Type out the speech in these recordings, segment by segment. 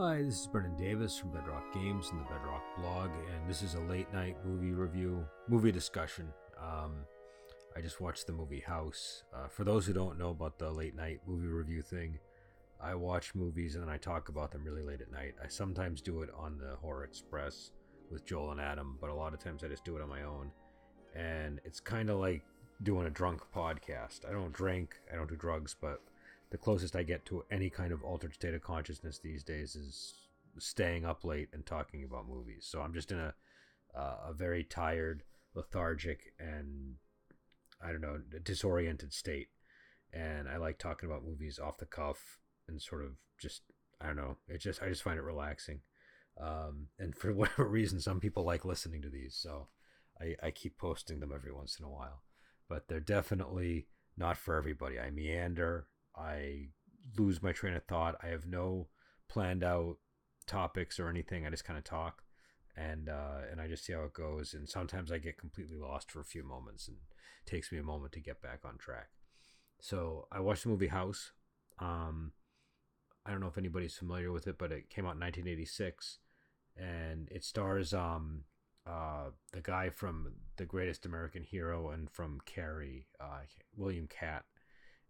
Hi, this is Brendan Davis from Bedrock Games and the Bedrock blog, and this is a late night movie review, movie discussion. Um, I just watched the movie House. Uh, for those who don't know about the late night movie review thing, I watch movies and then I talk about them really late at night. I sometimes do it on the Horror Express with Joel and Adam, but a lot of times I just do it on my own. And it's kind of like doing a drunk podcast. I don't drink, I don't do drugs, but the closest I get to any kind of altered state of consciousness these days is staying up late and talking about movies. So I'm just in a uh, a very tired, lethargic, and I don't know, disoriented state. And I like talking about movies off the cuff and sort of just I don't know. It just I just find it relaxing. Um, and for whatever reason, some people like listening to these, so I, I keep posting them every once in a while. But they're definitely not for everybody. I meander. I lose my train of thought. I have no planned out topics or anything. I just kind of talk, and uh, and I just see how it goes. And sometimes I get completely lost for a few moments, and takes me a moment to get back on track. So I watched the movie House. Um, I don't know if anybody's familiar with it, but it came out in 1986, and it stars um, uh, the guy from The Greatest American Hero and from Carrie, uh, William Katt,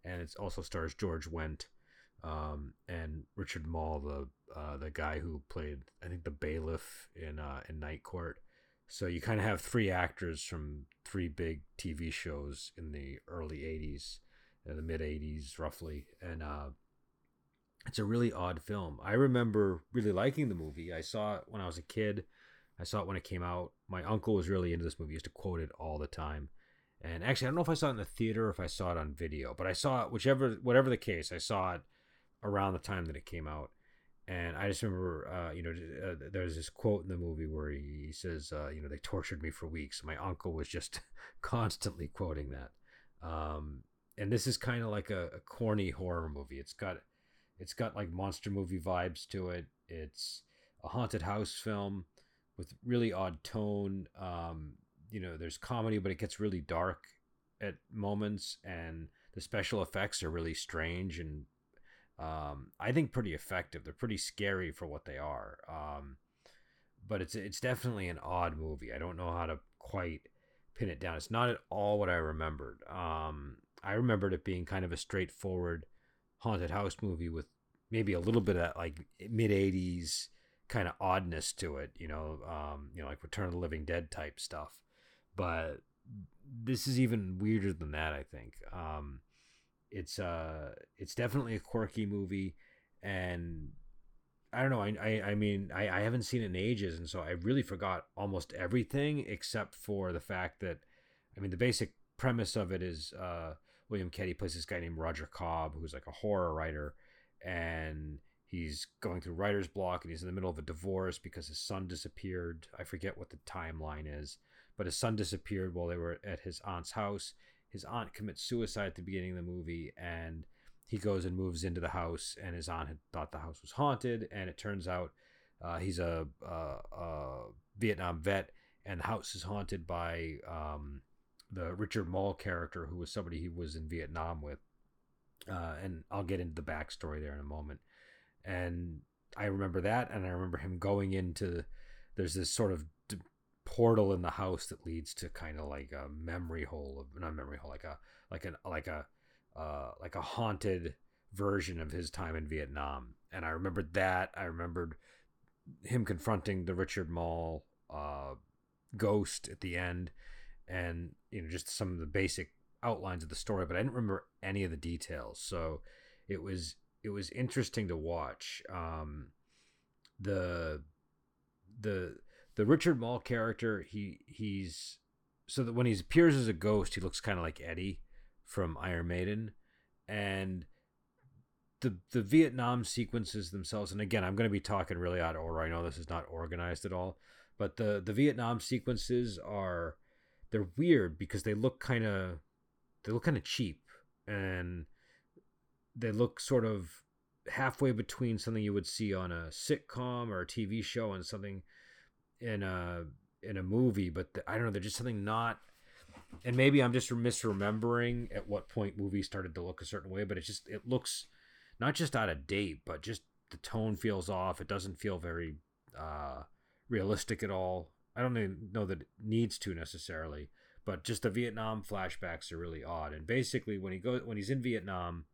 and it also stars George Wendt um, and Richard Moll, the uh, the guy who played I think the bailiff in uh, in Night Court. So you kind of have three actors from three big TV shows in the early '80s, uh, the mid '80s roughly, and uh, it's a really odd film. I remember really liking the movie. I saw it when I was a kid. I saw it when it came out. My uncle was really into this movie. He used to quote it all the time. And actually, I don't know if I saw it in the theater or if I saw it on video, but I saw it, whichever, whatever the case, I saw it around the time that it came out. And I just remember, uh, you know, uh, there's this quote in the movie where he says, uh, you know, they tortured me for weeks. My uncle was just constantly quoting that. Um, and this is kind of like a, a corny horror movie. It's got it's got like monster movie vibes to it. It's a haunted house film with really odd tone. Um, you know, there's comedy, but it gets really dark at moments, and the special effects are really strange and um, I think pretty effective. They're pretty scary for what they are. Um, but it's it's definitely an odd movie. I don't know how to quite pin it down. It's not at all what I remembered. Um, I remembered it being kind of a straightforward haunted house movie with maybe a little bit of like mid 80s kind of oddness to it you know um, you know like return of the living dead type stuff but this is even weirder than that i think um, it's uh it's definitely a quirky movie and i don't know i i, I mean I, I haven't seen it in ages and so i really forgot almost everything except for the fact that i mean the basic premise of it is uh William Ketty plays this guy named Roger Cobb, who's like a horror writer, and he's going through writer's block, and he's in the middle of a divorce because his son disappeared. I forget what the timeline is, but his son disappeared while they were at his aunt's house. His aunt commits suicide at the beginning of the movie, and he goes and moves into the house, and his aunt had thought the house was haunted, and it turns out uh, he's a, a, a, Vietnam vet, and the house is haunted by um, the Richard Moll character, who was somebody he was in Vietnam with. Uh, and I'll get into the backstory there in a moment. And I remember that, and I remember him going into. There's this sort of portal in the house that leads to kind of like a memory hole of not memory hole, like a like an like a uh, like a haunted version of his time in Vietnam. And I remembered that. I remembered him confronting the Richard Moll uh, ghost at the end and you know just some of the basic outlines of the story, but I didn't remember any of the details. So it was it was interesting to watch. Um, the the the Richard Moll character, he he's so that when he appears as a ghost, he looks kind of like Eddie from Iron Maiden, and the the Vietnam sequences themselves. And again, I'm going to be talking really out of order. I know this is not organized at all, but the the Vietnam sequences are they're weird because they look kind of they look kind of cheap and they look sort of halfway between something you would see on a sitcom or a TV show and something in a in a movie but the, I don't know they're just something not and maybe I'm just misremembering at what point movies started to look a certain way but it just it looks not just out of date but just the tone feels off. It doesn't feel very uh, realistic at all. I don't even know that it needs to necessarily, but just the Vietnam flashbacks are really odd. And basically, when he goes when he's in Vietnam,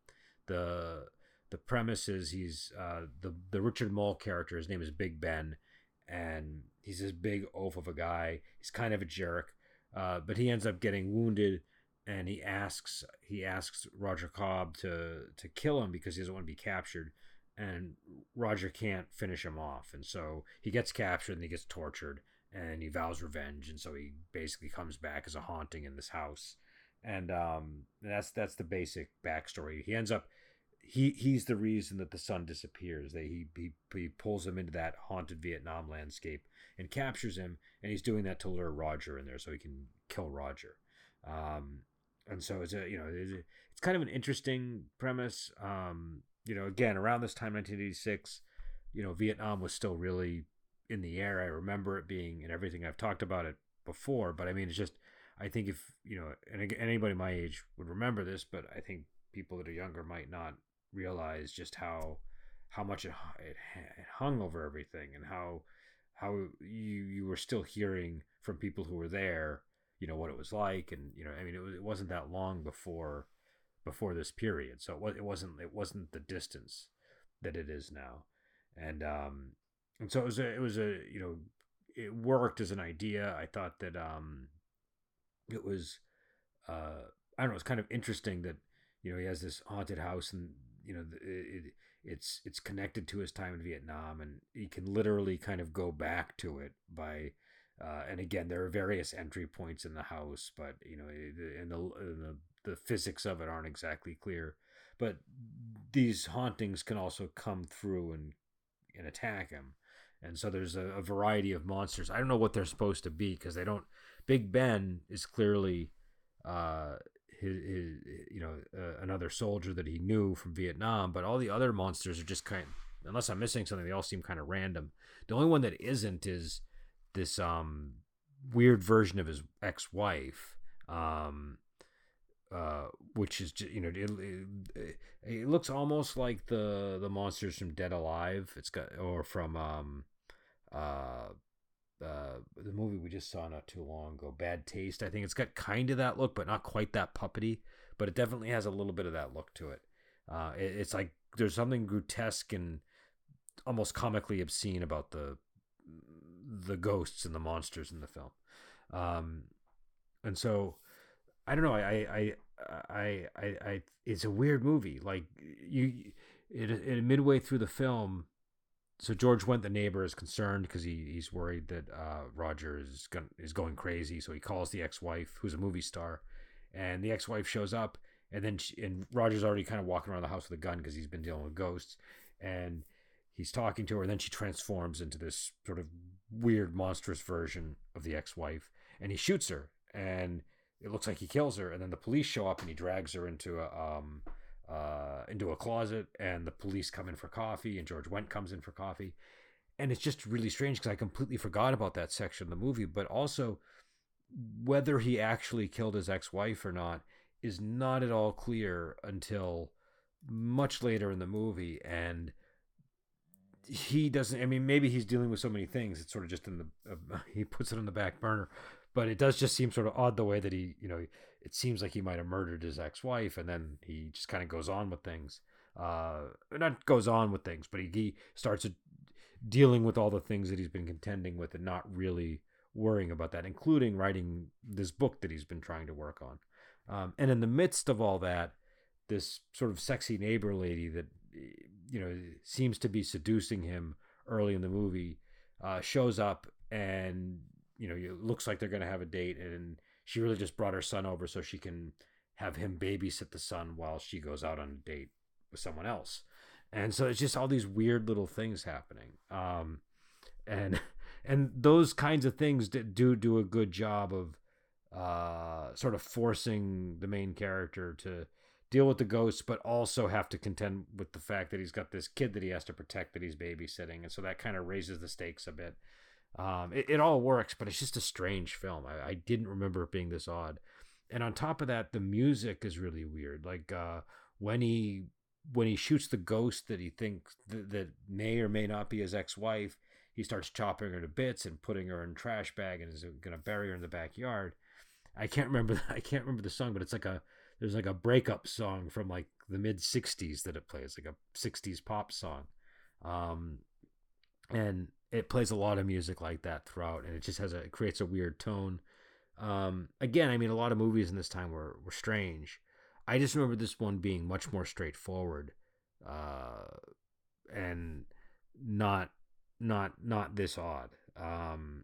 the the premise is he's uh, the the Richard Moll character. His name is Big Ben, and he's this big oaf of a guy. He's kind of a jerk, uh, but he ends up getting wounded, and he asks he asks Roger Cobb to to kill him because he doesn't want to be captured, and Roger can't finish him off, and so he gets captured and he gets tortured, and he vows revenge, and so he basically comes back as a haunting in this house, and um, that's that's the basic backstory. He ends up he he's the reason that the son disappears. They he, he he pulls him into that haunted Vietnam landscape and captures him, and he's doing that to lure Roger in there so he can kill Roger. Um, and so it's a you know it's, a, it's kind of an interesting premise. Um, you know, again around this time, 1986, you know, Vietnam was still really in the air. I remember it being and everything. I've talked about it before, but I mean, it's just I think if you know, and anybody my age would remember this, but I think people that are younger might not realize just how how much it, it, it hung over everything and how how you you were still hearing from people who were there you know what it was like and you know i mean it, was, it wasn't that long before before this period. So it, was, it wasn't it wasn't the distance that it is now. And um and so it was a it was a you know it worked as an idea. I thought that um it was uh i don't know it's kind of interesting that you know he has this haunted house and you know it, it's it's connected to his time in Vietnam, and he can literally kind of go back to it by. Uh, and again, there are various entry points in the house, but you know, and the, and the the physics of it aren't exactly clear. But these hauntings can also come through and and attack him, and so there's a, a variety of monsters. I don't know what they're supposed to be because they don't. Big Ben is clearly uh, his, his you know uh, another soldier that he knew from Vietnam, but all the other monsters are just kind. Unless I'm missing something, they all seem kind of random. The only one that isn't is this um weird version of his ex-wife, um, uh, which is you know it, it, it, looks almost like the the monsters from Dead Alive. It's got or from um uh uh, the movie we just saw not too long ago, Bad Taste. I think it's got kind of that look, but not quite that puppety. But it definitely has a little bit of that look to it. Uh, it it's like there's something grotesque and almost comically obscene about the the ghosts and the monsters in the film. Um, and so I don't know. I I I I, I it's a weird movie. Like you, it, it midway through the film so George Wendt, the neighbor, is concerned because he, he's worried that uh, Roger is going is going crazy. So he calls the ex-wife, who's a movie star, and the ex-wife shows up, and then she, and Roger's already kind of walking around the house with a gun because he's been dealing with ghosts, and he's talking to her, and then she transforms into this sort of weird, monstrous version of the ex-wife, and he shoots her, and it looks like he kills her, and then the police show up, and he drags her into a um uh, into a closet, and the police come in for coffee, and George Wendt comes in for coffee, and it's just really strange because I completely forgot about that section of the movie. But also, whether he actually killed his ex-wife or not is not at all clear until much later in the movie, and he doesn't. I mean, maybe he's dealing with so many things; it's sort of just in the uh, he puts it on the back burner. But it does just seem sort of odd the way that he, you know, it seems like he might have murdered his ex-wife, and then he just kind of goes on with things. Uh, not goes on with things, but he, he starts dealing with all the things that he's been contending with, and not really worrying about that, including writing this book that he's been trying to work on. Um, and in the midst of all that, this sort of sexy neighbor lady that you know seems to be seducing him early in the movie uh, shows up and you know it looks like they're going to have a date and she really just brought her son over so she can have him babysit the son while she goes out on a date with someone else. And so it's just all these weird little things happening. Um, and and those kinds of things do do a good job of uh, sort of forcing the main character to deal with the ghosts, but also have to contend with the fact that he's got this kid that he has to protect that he's babysitting, and so that kind of raises the stakes a bit. Um, it, it, all works, but it's just a strange film. I, I, didn't remember it being this odd. And on top of that, the music is really weird. Like uh, when he when he shoots the ghost that he thinks that, that may or may not be his ex-wife, he starts chopping her to bits and putting her in trash bag and is gonna bury her in the backyard. I can't remember. I can't remember the song, but it's like a there's like a breakup song from like the mid '60s that it plays, like a '60s pop song, um, and it plays a lot of music like that throughout, and it just has a it creates a weird tone. Um, again, I mean, a lot of movies in this time were were strange. I just remember this one being much more straightforward, uh, and not not not this odd. Um,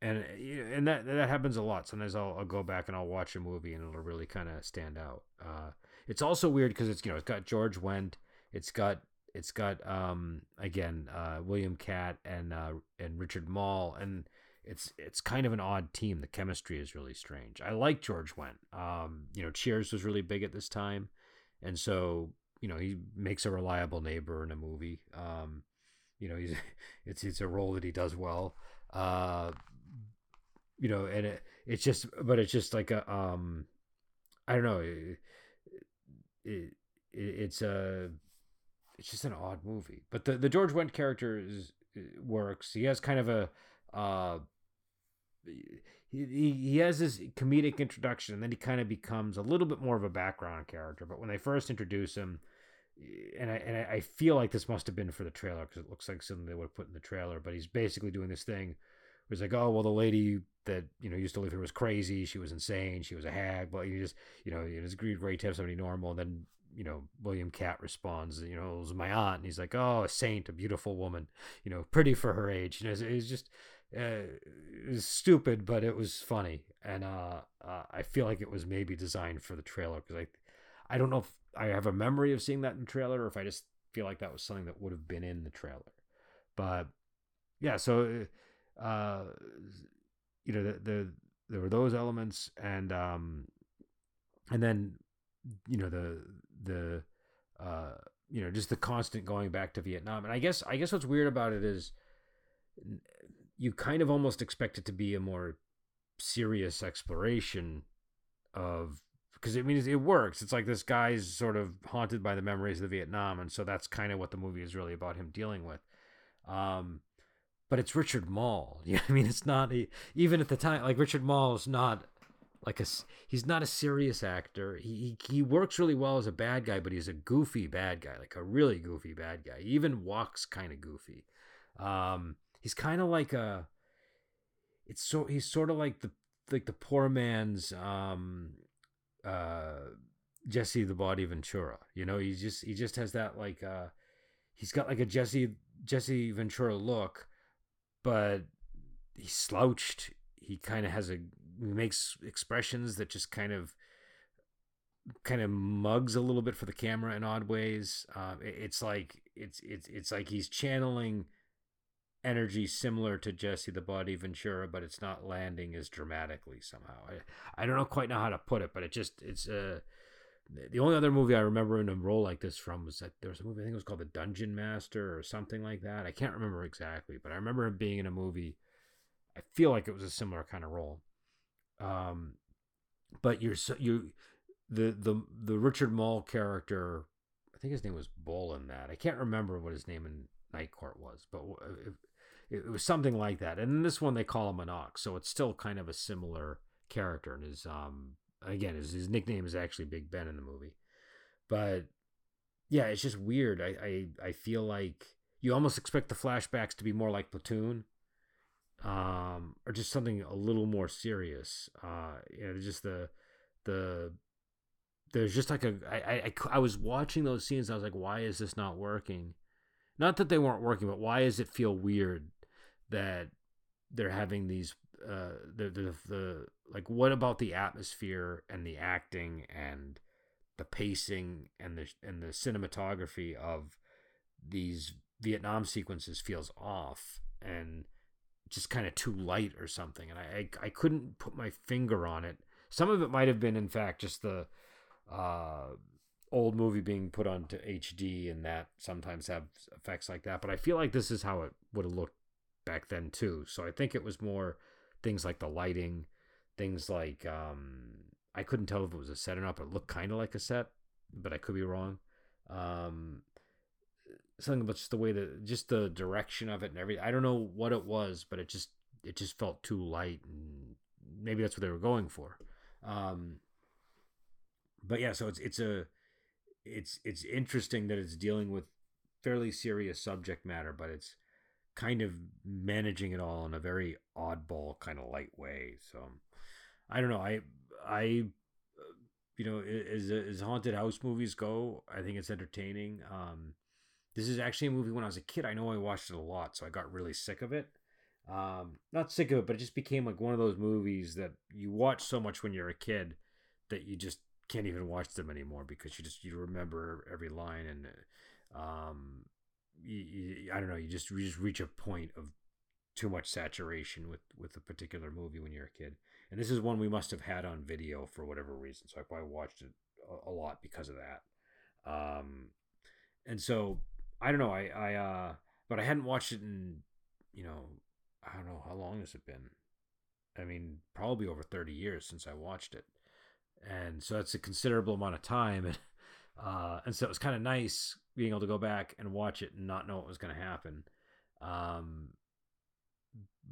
and and that that happens a lot. Sometimes I'll, I'll go back and I'll watch a movie and it'll really kind of stand out. Uh, it's also weird because it's you know it's got George Wendt, it's got it's got um again uh, William Katt and uh, and Richard Moll and it's it's kind of an odd team. The chemistry is really strange. I like George Wendt. Um, you know, Cheers was really big at this time, and so you know he makes a reliable neighbor in a movie. Um, you know, he's it's it's a role that he does well. Uh, you know, and it, it's just, but it's just like a, um, I don't know, it, it, it's a, it's just an odd movie. But the the George Wendt character is works. He has kind of a, uh, he, he has this comedic introduction and then he kind of becomes a little bit more of a background character but when they first introduce him and I and I feel like this must have been for the trailer because it looks like something they would have put in the trailer but he's basically doing this thing where he's like oh well the lady that you know used to live here was crazy. She was insane. She was a hag. But you just you know it's great to have somebody normal. And then you know William Katt responds, you know, it was my aunt. And he's like, oh, a saint, a beautiful woman, you know, pretty for her age. You know, it's, it's just uh, it was stupid, but it was funny. And uh, uh, I feel like it was maybe designed for the trailer because I I don't know if I have a memory of seeing that in the trailer or if I just feel like that was something that would have been in the trailer. But yeah, so uh you know the, the there were those elements and um and then you know the the uh you know just the constant going back to Vietnam and I guess I guess what's weird about it is you kind of almost expect it to be a more serious exploration of because I mean it works. It's like this guy's sort of haunted by the memories of the Vietnam, and so that's kind of what the movie is really about him dealing with. Um, but it's Richard. You know I mean? It's not a, even at the time like Richard Moll is not like a he's not a serious actor. He, he he works really well as a bad guy, but he's a goofy bad guy, like a really goofy bad guy. He even walks kind of goofy. Um, he's kind of like a it's so he's sort of like the like the poor man's um uh Jesse the Body Ventura. You know, he just he just has that like uh he's got like a Jesse Jesse Ventura look but he's slouched. He kind of has a makes expressions that just kind of kind of mugs a little bit for the camera in odd ways. Uh, it's like it's it's it's like he's channeling energy similar to Jesse the Body Ventura, but it's not landing as dramatically somehow. I I don't know quite know how to put it, but it just it's uh the only other movie I remember in a role like this from was that there was a movie I think it was called The Dungeon Master or something like that. I can't remember exactly, but I remember him being in a movie. I feel like it was a similar kind of role. Um, but you're so you the the the Richard Moll character. I think his name was Bull in that. I can't remember what his name in Night Court was, but it, it was something like that. And in this one, they call him an ox, so it's still kind of a similar character. And his um again, his, his nickname is actually Big Ben in the movie. But yeah, it's just weird. I, I, I feel like you almost expect the flashbacks to be more like Platoon, um, or just something a little more serious. Uh, you know, just the the there's just like a I, I I was watching those scenes. I was like, why is this not working? Not that they weren't working, but why does it feel weird that they're having these uh, the, the the like what about the atmosphere and the acting and the pacing and the and the cinematography of these Vietnam sequences feels off and just kind of too light or something and I, I I couldn't put my finger on it. Some of it might have been in fact just the uh old movie being put onto HD and that sometimes have effects like that, but I feel like this is how it would have looked back then too. So I think it was more things like the lighting, things like um, I couldn't tell if it was a set or not, but it looked kind of like a set, but I could be wrong. Um, something about just the way that just the direction of it and everything. I don't know what it was, but it just it just felt too light, and maybe that's what they were going for. Um, but yeah, so it's it's a it's it's interesting that it's dealing with fairly serious subject matter, but it's kind of managing it all in a very oddball kind of light way. So I don't know. I I you know as as haunted house movies go, I think it's entertaining. Um, this is actually a movie when I was a kid. I know I watched it a lot, so I got really sick of it. Um, not sick of it, but it just became like one of those movies that you watch so much when you're a kid that you just can't even watch them anymore because you just you remember every line and um you, you, I don't know you just you just reach a point of too much saturation with with a particular movie when you're a kid and this is one we must have had on video for whatever reason so I probably watched it a, a lot because of that um and so I don't know I I uh but I hadn't watched it in you know I don't know how long has it been? I mean probably over 30 years since I watched it. And so that's a considerable amount of time and uh, and so it was kind of nice being able to go back and watch it and not know what was going to happen. Um,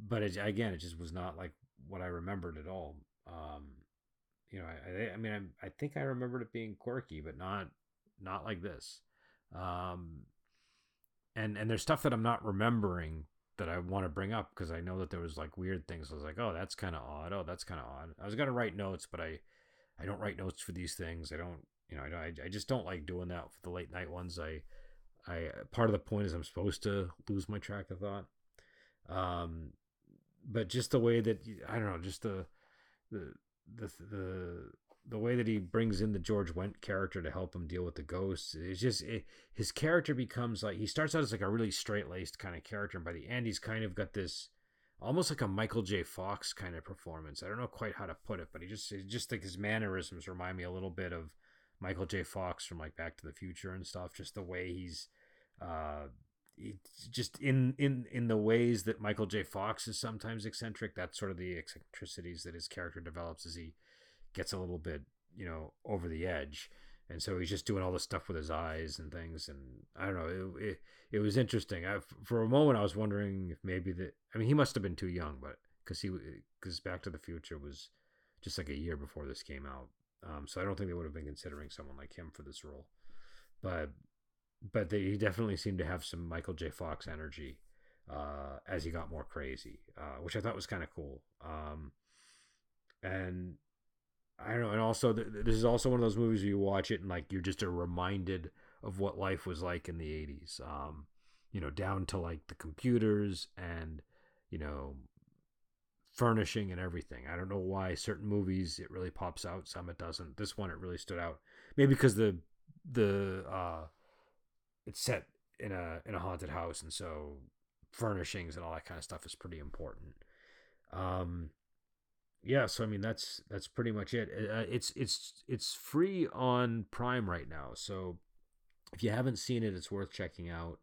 but it, again it just was not like what i remembered at all. Um, you know I, I mean I, I think i remembered it being quirky but not not like this. Um, and and there's stuff that i'm not remembering that i want to bring up because i know that there was like weird things i was like oh that's kind of odd oh that's kind of odd i was to write notes but i I don't write notes for these things. I don't, you know, I, I just don't like doing that for the late night ones. I, I part of the point is I'm supposed to lose my track of thought. Um, but just the way that I don't know, just the, the, the, the, the way that he brings in the George Wendt character to help him deal with the ghosts, it's just it, his character becomes like he starts out as like a really straight laced kind of character, and by the end he's kind of got this almost like a Michael J. Fox kind of performance. I don't know quite how to put it, but he just just like his mannerisms remind me a little bit of Michael J. Fox from like Back to the Future and stuff. Just the way he's uh he, just in in in the ways that Michael J. Fox is sometimes eccentric. That's sort of the eccentricities that his character develops as he gets a little bit you know over the edge. And so he's just doing all this stuff with his eyes and things. And i don't know it, it, it was interesting. I, for a moment i was wondering if maybe that i mean he must have been too young but because he because back to the future was just like a year before this came out. Um, so i don't think they would have been considering someone like him for this role. But but they, he definitely seemed to have some michael j. Fox energy uh, as he got more crazy uh, which i thought was kind of cool. Um, and I don't know, and also this is also one of those movies where you watch it and like you're just reminded of what life was like in the '80s. Um, you know, down to like the computers and you know furnishing and everything. I don't know why certain movies it really pops out, some it doesn't. This one it really stood out. Maybe because the the uh it's set in a in a haunted house and so furnishings and all that kind of stuff is pretty important. Um yeah, so I mean that's that's pretty much it. Uh, it's it's it's free on Prime right now, so if you haven't seen it, it's worth checking out.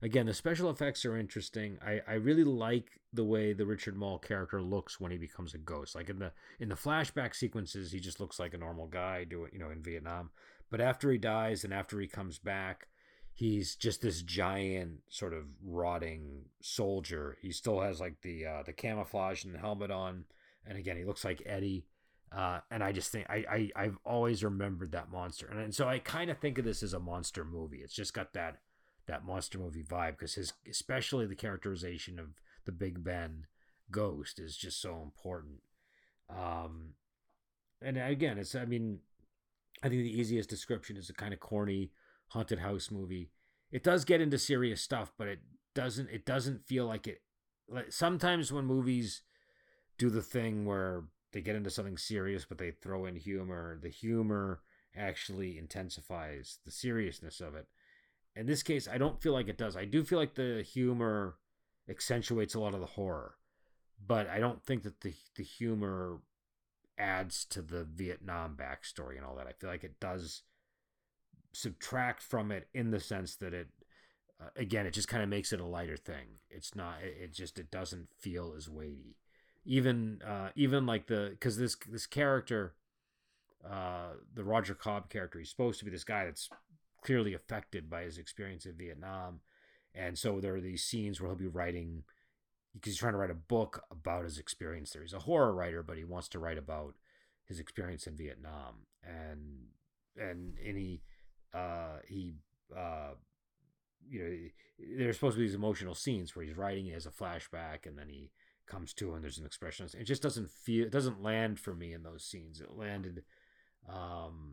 Again, the special effects are interesting. I, I really like the way the Richard Moll character looks when he becomes a ghost. Like in the in the flashback sequences, he just looks like a normal guy doing you know in Vietnam. But after he dies and after he comes back, he's just this giant sort of rotting soldier. He still has like the uh, the camouflage and the helmet on and again he looks like Eddie. Uh, and I just think I, I I've always remembered that monster, and, and so I kind of think of this as a monster movie. It's just got that that monster movie vibe because his especially the characterization of the Big Ben ghost is just so important. Um, and again, it's I mean, I think the easiest description is a kind of corny haunted house movie. It does get into serious stuff, but it doesn't it doesn't feel like it. Like sometimes when movies do the thing where they get into something serious but they throw in humor. The humor actually intensifies the seriousness of it. In this case i don't feel like it does. I do feel like the humor accentuates a lot of the horror but i don't think that the the humor adds to the vietnam backstory and all that. I feel like it does subtract from it in the sense that it uh, again it just kind of makes it a lighter thing. It's not it, it just it doesn't feel as weighty even uh, even like the because this this character, uh, the Roger Cobb character, he's supposed to be this guy that's clearly affected by his experience in Vietnam. And so there are these scenes where he'll be writing because he's trying to write a book about his experience there. He's a horror writer, but he wants to write about his experience in Vietnam. And and and he uh he uh you know there's supposed to be these emotional scenes where he's writing it as a flashback and then he comes to and there's an expression. It just doesn't feel it doesn't land for me in those scenes. It landed um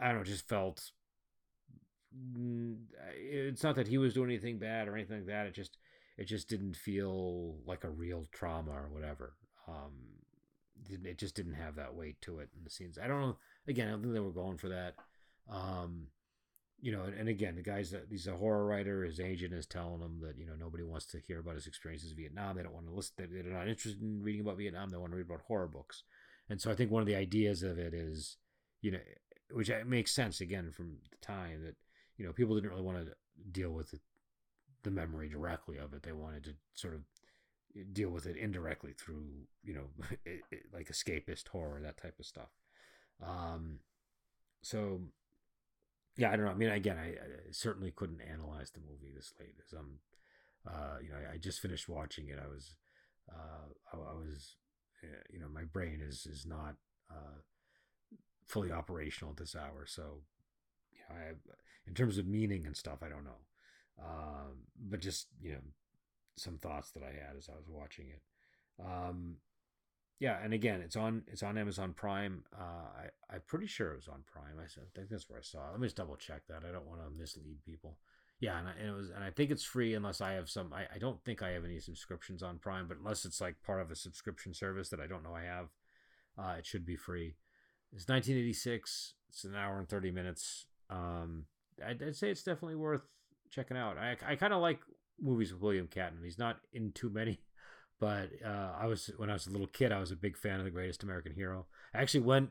i don't know just felt mm, it's not that he was doing anything bad or anything like that. It just it just didn't feel like a real trauma or whatever. Um it just didn't have that weight to it in the scenes. I don't know again i don't think they were going for that. Um you know, and, and again, the guy's that he's a horror writer. His agent is telling him that you know nobody wants to hear about his experiences in Vietnam. They don't want to listen. They're not interested in reading about Vietnam. They want to read about horror books. And so I think one of the ideas of it is, you know, which makes sense again from the time that you know people didn't really want to deal with it, the memory directly of it. They wanted to sort of deal with it indirectly through you know it, it, like escapist horror that type of stuff. Um, so yeah, I don't know. I mean, again, I, I, certainly couldn't analyze the movie this late. As I'm, uh, you know, I, I, just finished watching it. I was, uh, I, I was, uh, you know, my brain is is not uh, fully operational at this hour. So, you know, I, in terms of meaning and stuff, I don't know. Um, but just you know, some thoughts that I had as I was watching it. Um, yeah, and again, it's on it's on Amazon Prime. Uh, I I'm pretty sure it was on Prime. I think that's where I saw it. Let me just double check that. I don't want to mislead people. Yeah, and, I, and, it was, and I think it's free unless I have some. I, I don't think I have any subscriptions on Prime, but unless it's like part of a subscription service that I don't know I have, uh, it should be free. It's 1986. It's an hour and 30 minutes. Um, I'd, I'd say it's definitely worth checking out. I I kind of like movies with William Kattner. He's not in too many but uh, I was when I was a little kid, I was a big fan of the Greatest American Hero. I actually went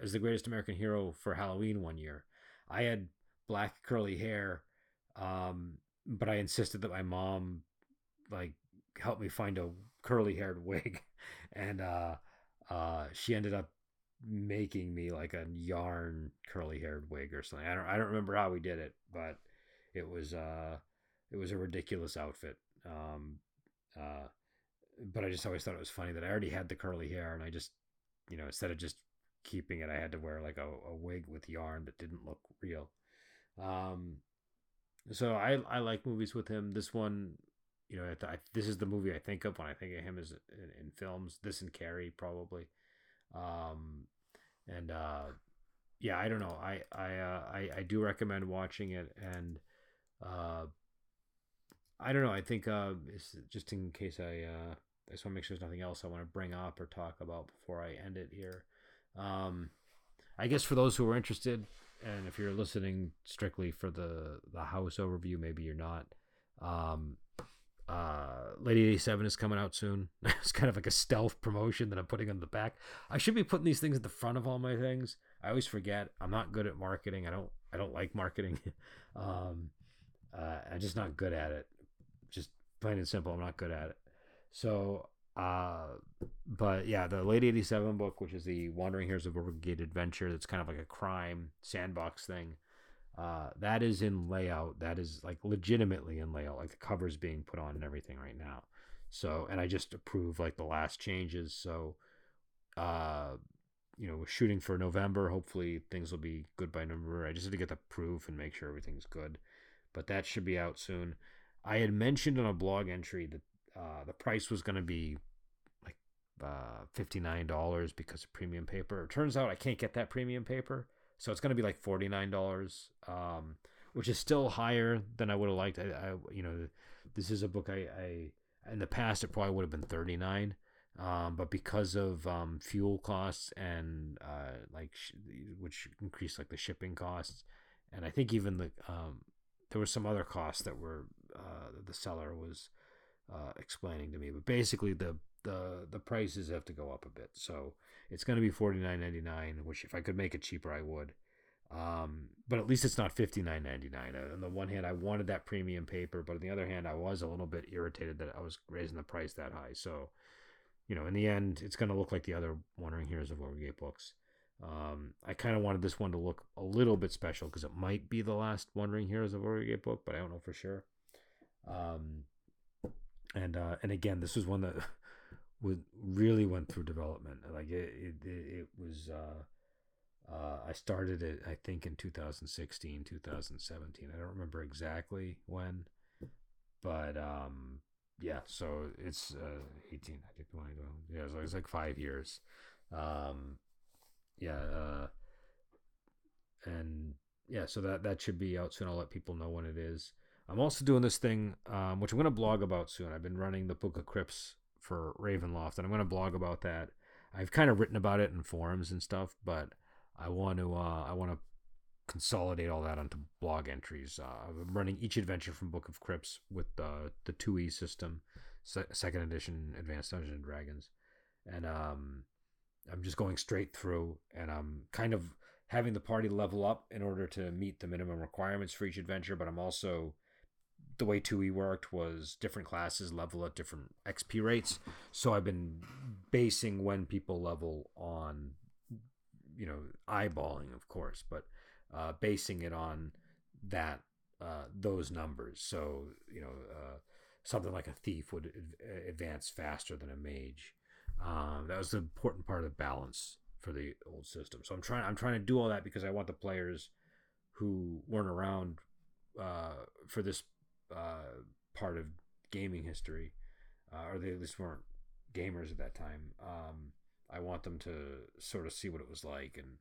as the Greatest American Hero for Halloween one year. I had black curly hair, um, but I insisted that my mom like help me find a curly haired wig, and uh, uh, she ended up making me like a yarn curly haired wig or something. I don't I don't remember how we did it, but it was uh it was a ridiculous outfit. Um, uh, but I just always thought it was funny that I already had the curly hair and I just, you know, instead of just keeping it, I had to wear like a, a wig with yarn that didn't look real. Um, so I I like movies with him. This one, you know, I, this is the movie I think of when I think of him as in, in films. This and Carrie probably, um, and uh, yeah, I don't know. I I, uh, I I do recommend watching it, and uh, I don't know. I think uh, just in case I uh, I just want to make sure there's nothing else I want to bring up or talk about before I end it here. Um, I guess for those who are interested, and if you're listening strictly for the the house overview, maybe you're not. Um, uh, Lady 87 is coming out soon. it's kind of like a stealth promotion that I'm putting on the back. I should be putting these things at the front of all my things. I always forget. I'm not good at marketing. I don't I don't like marketing. um, uh, I'm just not good at it. Just plain and simple, I'm not good at it. So, uh, but yeah, the Lady 87 book, which is the Wandering Heroes of Ogre Gate Adventure, that's kind of like a crime sandbox thing. Uh, that is in layout. That is like legitimately in layout. Like the cover's being put on and everything right now. So, and I just approved like the last changes. So, uh, you know, we're shooting for November. Hopefully things will be good by November. I just have to get the proof and make sure everything's good. But that should be out soon. I had mentioned on a blog entry that uh, the price was going to be like uh, $59 because of premium paper. It turns out I can't get that premium paper. So it's going to be like $49, um, which is still higher than I would have liked. I, I, you know, this is a book I, I, in the past, it probably would have been 39 um, but because of um, fuel costs and uh, like sh- which increased like the shipping costs, and I think even the um, there were some other costs that were uh, the seller was uh, explaining to me. But basically, the the the prices have to go up a bit. So it's going to be forty nine ninety nine. Which if I could make it cheaper, I would. Um, but at least it's not fifty nine ninety nine. Uh, on the one hand, I wanted that premium paper, but on the other hand, I was a little bit irritated that I was raising the price that high. So, you know, in the end, it's going to look like the other Wandering Heroes of Ogre Gate books. Um, I kind of wanted this one to look a little bit special because it might be the last Wandering Heroes of Ogre Gate book, but I don't know for sure. Um, and uh, and again, this was one that would really went through development. Like it, it, it was. Uh, uh, I started it, I think, in 2016, 2017. I don't remember exactly when, but um, yeah. So it's uh, 18. I think yeah, so it's like five years. Um, yeah, uh, and yeah, so that that should be out soon. I'll let people know when it is. I'm also doing this thing, um, which I'm going to blog about soon. I've been running the Book of Crypts for Ravenloft, and I'm going to blog about that. I've kind of written about it in forums and stuff, but I want to uh, I want to consolidate all that onto blog entries. Uh, I'm running each adventure from Book of Crypts with the the 2e system, se- second edition Advanced Dungeons and Dragons, and um, I'm just going straight through, and I'm kind of having the party level up in order to meet the minimum requirements for each adventure, but I'm also the way 2e worked was different classes level at different xp rates. So i've been basing when people level on you know eyeballing of course but uh, basing it on that uh, those numbers. So you know uh, something like a thief would advance faster than a mage. Um, that was the important part of the balance for the old system. So i'm trying i'm trying to do all that because i want the players who weren't around uh, for this uh, part of gaming history, uh, or they at least weren't gamers at that time. Um, I want them to sort of see what it was like, and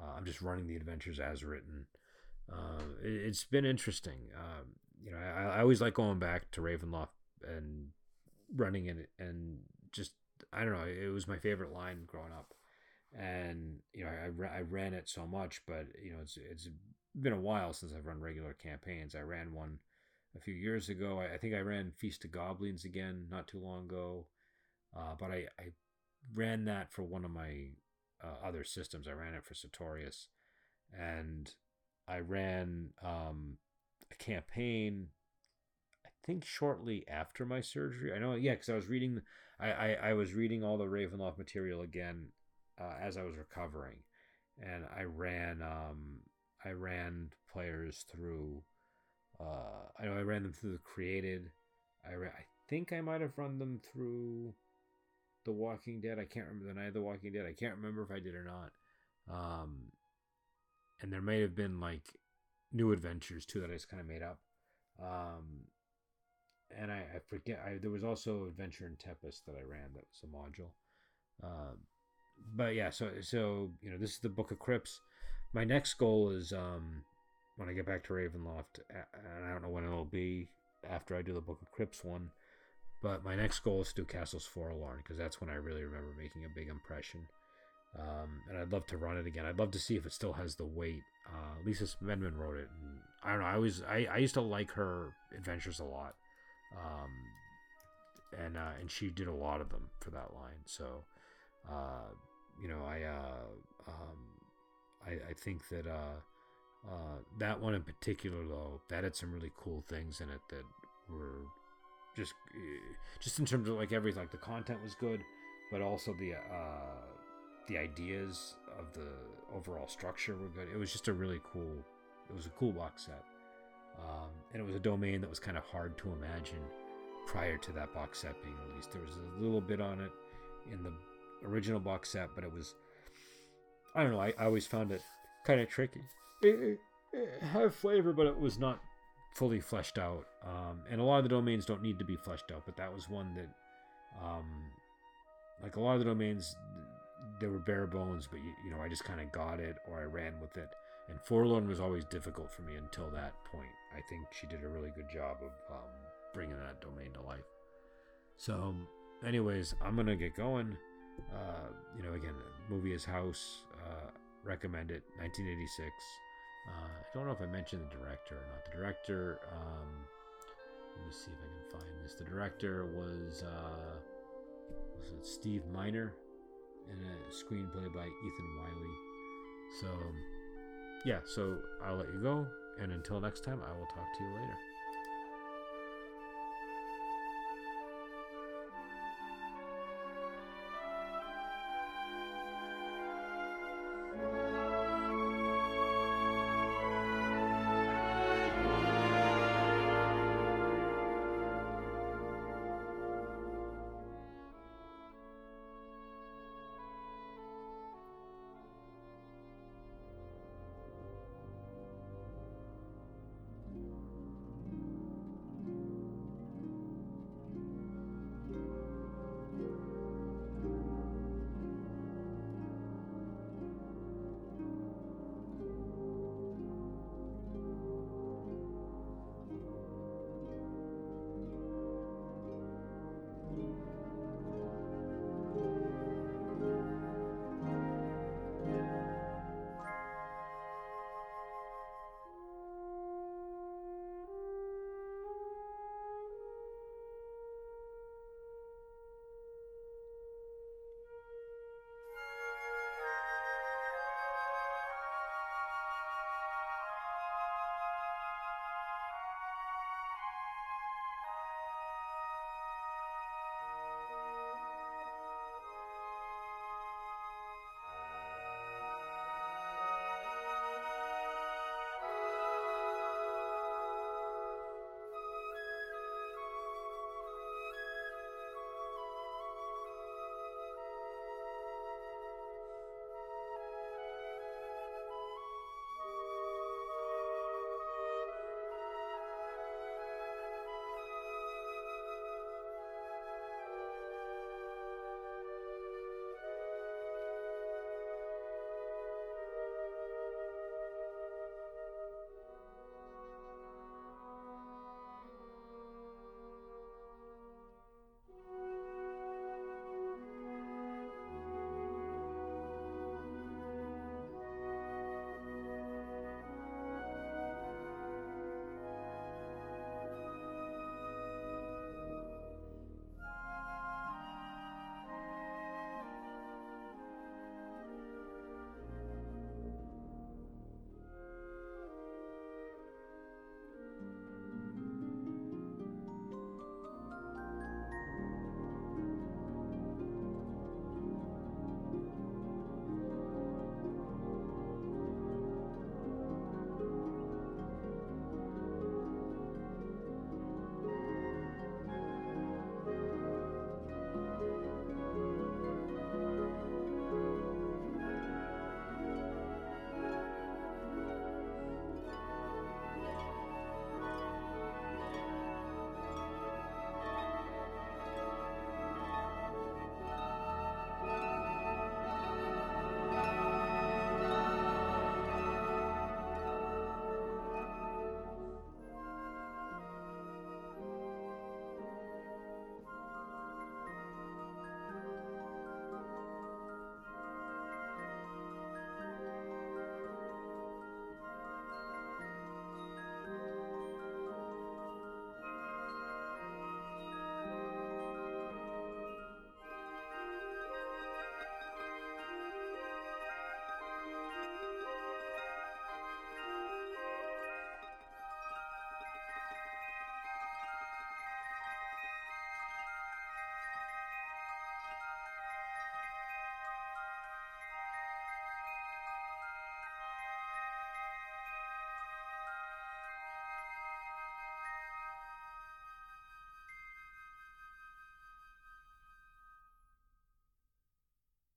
uh, I'm just running the adventures as written. Uh, it, has been interesting. Um, you know, I, I, always like going back to Ravenloft and running it, and just I don't know. It was my favorite line growing up, and you know, I, I ran it so much, but you know, it's it's been a while since I've run regular campaigns. I ran one a few years ago. I, I think I ran Feast of Goblins again not too long ago, uh, but I, I ran that for one of my uh, other systems. I ran it for Sertorius, and I ran um, a campaign. I think shortly after my surgery. I know, yeah, because I was reading. I, I, I was reading all the Ravenloft material again uh, as I was recovering, and I ran um, I ran players through uh, I know I ran them through the created. I I think I might have run them through the Walking Dead. I can't remember the Night of the Walking Dead. I can't remember if I did or not. Um, and there may have been like new adventures too that I just kind of made up. Um, and I, I forget. I, there was also Adventure in Tempest that I ran. That was a module. Uh, but yeah, so so you know, this is the Book of Crypts. My next goal is um, when I get back to Ravenloft, and I don't know when it'll be after I do the Book of Crypts one. But my next goal is to do Castles Forlorn because that's when I really remember making a big impression. Um, and I'd love to run it again. I'd love to see if it still has the weight. Uh, Lisa Smedman wrote it, and I don't know. I always I, I used to like her adventures a lot, um, and uh, and she did a lot of them for that line. So, uh, you know, I uh, um, I, I think that uh, that one in particular, though, that had some really cool things in it that were just, eh, just in terms of like everything. Like the content was good, but also the uh, the ideas of the overall structure were good. It was just a really cool. It was a cool box set, um, and it was a domain that was kind of hard to imagine prior to that box set being released. There was a little bit on it in the original box set, but it was I don't know. I, I always found it kind of tricky it, it had flavor, but it was not fully fleshed out. Um, and a lot of the domains don't need to be fleshed out, but that was one that, um, like a lot of the domains, they were bare bones, but you, you know, I just kind of got it or I ran with it. And Forlorn was always difficult for me until that point. I think she did a really good job of um, bringing that domain to life. So, anyways, I'm gonna get going. Uh, you know, again, movie is House, uh, recommend it, 1986. Uh, I don't know if I mentioned the director or not. The director, um, let me see if I can find this. The director was uh, was it Steve Miner, and a screenplay by Ethan Wiley. So, yeah. So I'll let you go, and until next time, I will talk to you later.